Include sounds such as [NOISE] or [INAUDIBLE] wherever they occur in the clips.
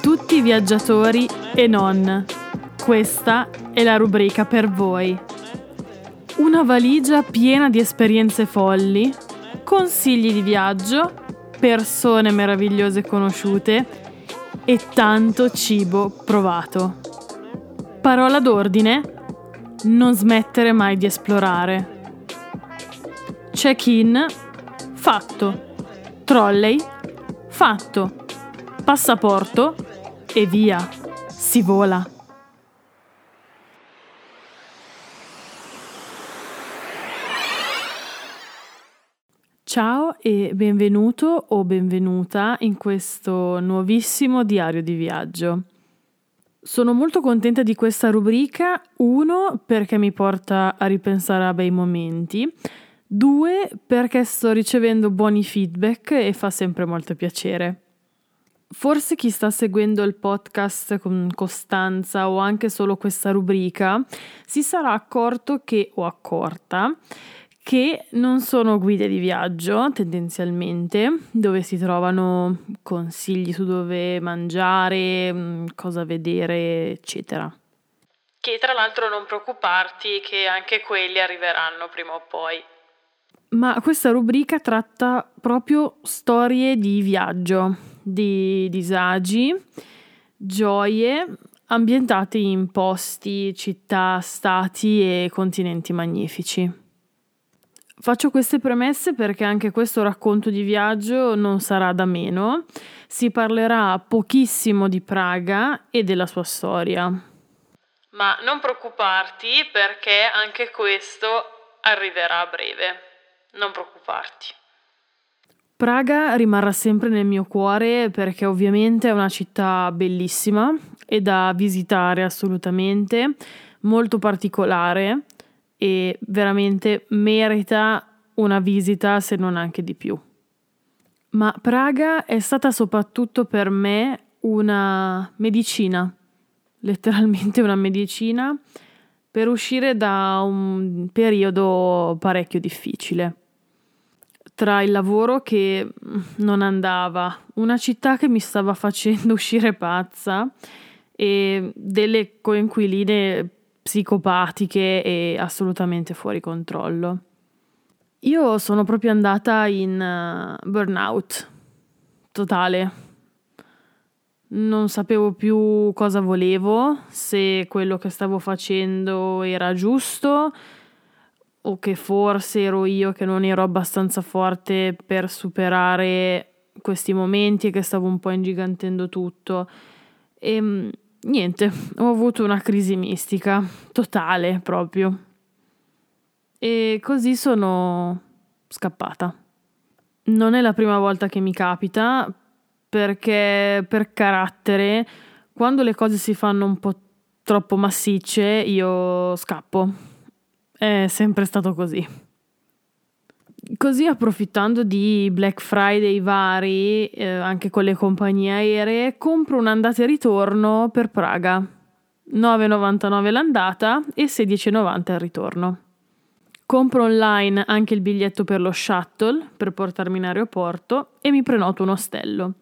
tutti i viaggiatori e non. Questa è la rubrica per voi. Una valigia piena di esperienze folli, consigli di viaggio, persone meravigliose conosciute e tanto cibo provato. Parola d'ordine? Non smettere mai di esplorare. Check-in? Fatto. Trolley? Fatto. Passaporto? E via. Si vola. Ciao e benvenuto o benvenuta in questo nuovissimo diario di viaggio. Sono molto contenta di questa rubrica, uno perché mi porta a ripensare a bei momenti, due perché sto ricevendo buoni feedback e fa sempre molto piacere. Forse chi sta seguendo il podcast con costanza o anche solo questa rubrica si sarà accorto che o accorta che non sono guide di viaggio tendenzialmente, dove si trovano consigli su dove mangiare, mm, cosa vedere, eccetera. Che tra l'altro non preoccuparti che anche quelli arriveranno prima o poi. Ma questa rubrica tratta proprio storie di viaggio, di disagi, gioie ambientate in posti, città, stati e continenti magnifici. Faccio queste premesse perché anche questo racconto di viaggio non sarà da meno. Si parlerà pochissimo di Praga e della sua storia. Ma non preoccuparti perché anche questo arriverà a breve. Non preoccuparti. Praga rimarrà sempre nel mio cuore perché ovviamente è una città bellissima e da visitare assolutamente, molto particolare e veramente merita una visita se non anche di più. Ma Praga è stata soprattutto per me una medicina, letteralmente una medicina, per uscire da un periodo parecchio difficile. Tra il lavoro che non andava, una città che mi stava facendo [LAUGHS] uscire pazza e delle coinquiline psicopatiche e assolutamente fuori controllo. Io sono proprio andata in uh, burnout totale. Non sapevo più cosa volevo, se quello che stavo facendo era giusto o che forse ero io che non ero abbastanza forte per superare questi momenti e che stavo un po' ingigantendo tutto. E ehm, niente, ho avuto una crisi mistica, totale proprio. E così sono scappata. Non è la prima volta che mi capita, perché per carattere, quando le cose si fanno un po' troppo massicce, io scappo. È sempre stato così. Così approfittando di Black Friday vari, eh, anche con le compagnie aeree, compro un'andata e ritorno per Praga. 9,99 l'andata e 16,90 il ritorno. Compro online anche il biglietto per lo shuttle per portarmi in aeroporto e mi prenoto un ostello.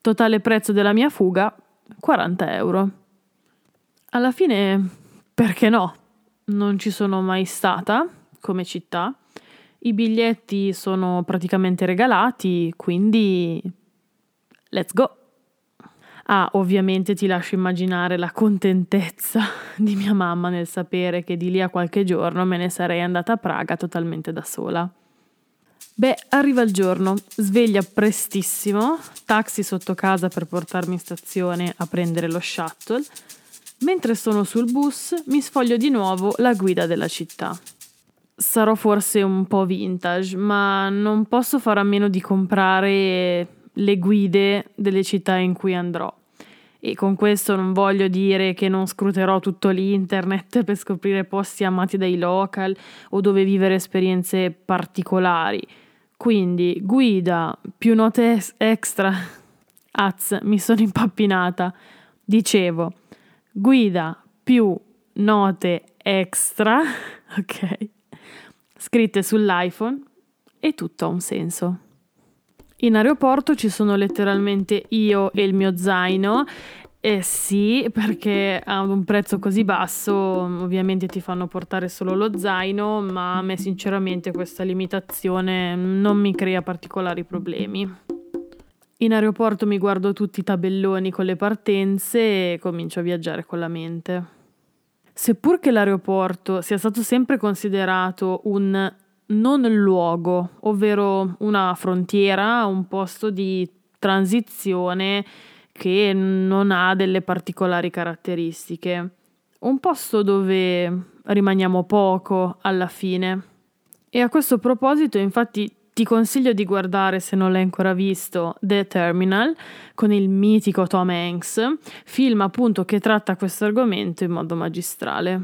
Totale prezzo della mia fuga 40 euro. Alla fine, perché no? Non ci sono mai stata come città i biglietti sono praticamente regalati, quindi let's go. Ah, ovviamente ti lascio immaginare la contentezza [LAUGHS] di mia mamma nel sapere che di lì a qualche giorno me ne sarei andata a Praga totalmente da sola. Beh, arriva il giorno, sveglia prestissimo, taxi sotto casa per portarmi in stazione a prendere lo shuttle. Mentre sono sul bus mi sfoglio di nuovo la guida della città sarò forse un po' vintage, ma non posso fare a meno di comprare le guide delle città in cui andrò. E con questo non voglio dire che non scruterò tutto l'internet [LAUGHS] per scoprire posti amati dai local o dove vivere esperienze particolari. Quindi guida più note extra. [LAUGHS] Az, mi sono impappinata. Dicevo, guida più note extra, [LAUGHS] ok? scritte sull'iPhone e tutto ha un senso. In aeroporto ci sono letteralmente io e il mio zaino. Eh sì, perché a un prezzo così basso ovviamente ti fanno portare solo lo zaino, ma a me sinceramente questa limitazione non mi crea particolari problemi. In aeroporto mi guardo tutti i tabelloni con le partenze e comincio a viaggiare con la mente. Seppur che l'aeroporto sia stato sempre considerato un non luogo, ovvero una frontiera, un posto di transizione che non ha delle particolari caratteristiche. Un posto dove rimaniamo poco alla fine. E a questo proposito, infatti, ti consiglio di guardare, se non l'hai ancora visto, The Terminal con il mitico Tom Hanks, film appunto che tratta questo argomento in modo magistrale.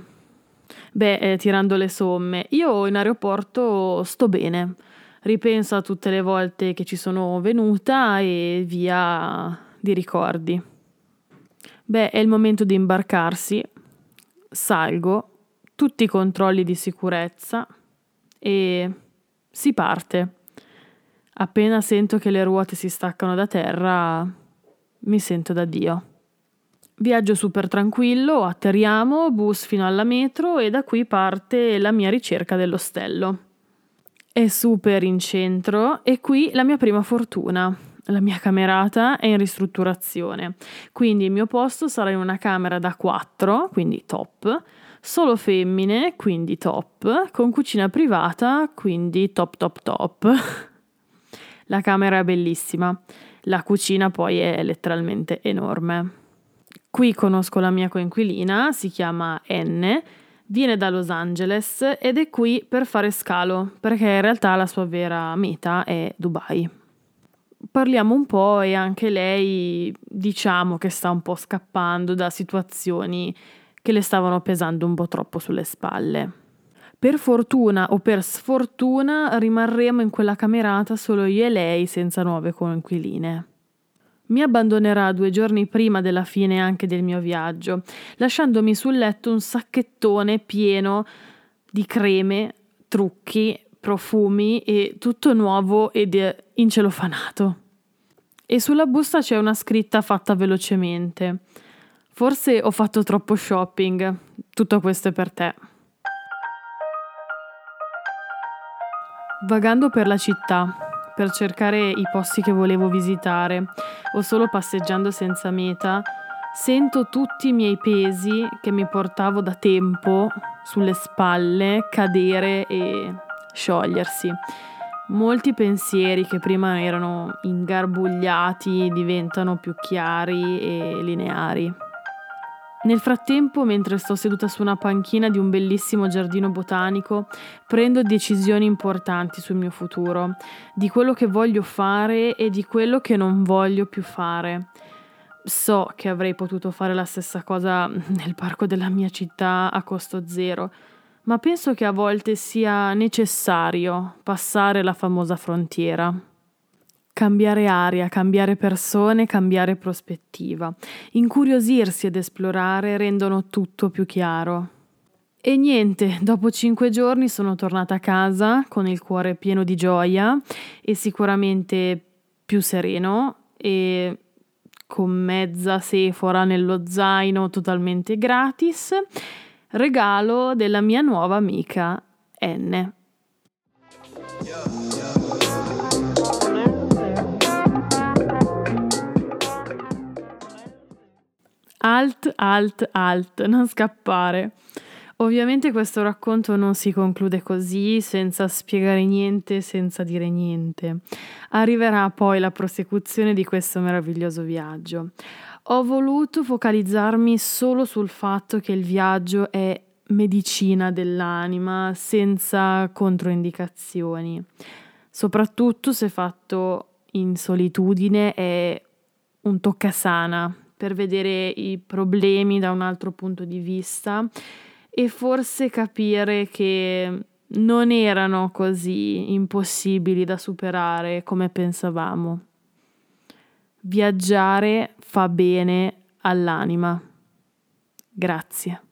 Beh, eh, tirando le somme, io in aeroporto sto bene. Ripenso a tutte le volte che ci sono venuta e via di ricordi. Beh, è il momento di imbarcarsi. Salgo, tutti i controlli di sicurezza e si parte. Appena sento che le ruote si staccano da terra, mi sento da Dio. Viaggio super tranquillo, atterriamo, bus fino alla metro e da qui parte la mia ricerca dell'ostello. È super in centro e qui la mia prima fortuna. La mia camerata è in ristrutturazione, quindi il mio posto sarà in una camera da 4, quindi top, solo femmine, quindi top, con cucina privata, quindi top top top. [LAUGHS] La camera è bellissima, la cucina poi è letteralmente enorme. Qui conosco la mia coinquilina, si chiama N, viene da Los Angeles ed è qui per fare scalo, perché in realtà la sua vera meta è Dubai. Parliamo un po' e anche lei diciamo che sta un po' scappando da situazioni che le stavano pesando un po' troppo sulle spalle. Per fortuna o per sfortuna rimarremo in quella camerata solo io e lei senza nuove coinquiline mi abbandonerà due giorni prima della fine anche del mio viaggio, lasciandomi sul letto un sacchettone pieno di creme, trucchi, profumi e tutto nuovo ed incelofanato. E sulla busta c'è una scritta fatta velocemente. Forse ho fatto troppo shopping. Tutto questo è per te. Vagando per la città, per cercare i posti che volevo visitare o solo passeggiando senza meta, sento tutti i miei pesi che mi portavo da tempo sulle spalle cadere e sciogliersi. Molti pensieri che prima erano ingarbugliati diventano più chiari e lineari. Nel frattempo, mentre sto seduta su una panchina di un bellissimo giardino botanico, prendo decisioni importanti sul mio futuro, di quello che voglio fare e di quello che non voglio più fare. So che avrei potuto fare la stessa cosa nel parco della mia città a costo zero, ma penso che a volte sia necessario passare la famosa frontiera. Cambiare aria, cambiare persone, cambiare prospettiva. Incuriosirsi ed esplorare rendono tutto più chiaro. E niente, dopo cinque giorni sono tornata a casa con il cuore pieno di gioia e sicuramente più sereno e con mezza sefora nello zaino totalmente gratis, regalo della mia nuova amica N. Alt, alt, alt, [LAUGHS] non scappare. Ovviamente questo racconto non si conclude così, senza spiegare niente, senza dire niente. Arriverà poi la prosecuzione di questo meraviglioso viaggio. Ho voluto focalizzarmi solo sul fatto che il viaggio è medicina dell'anima, senza controindicazioni. Soprattutto se fatto in solitudine è un toccasana per vedere i problemi da un altro punto di vista e forse capire che non erano così impossibili da superare come pensavamo. Viaggiare fa bene all'anima. Grazie.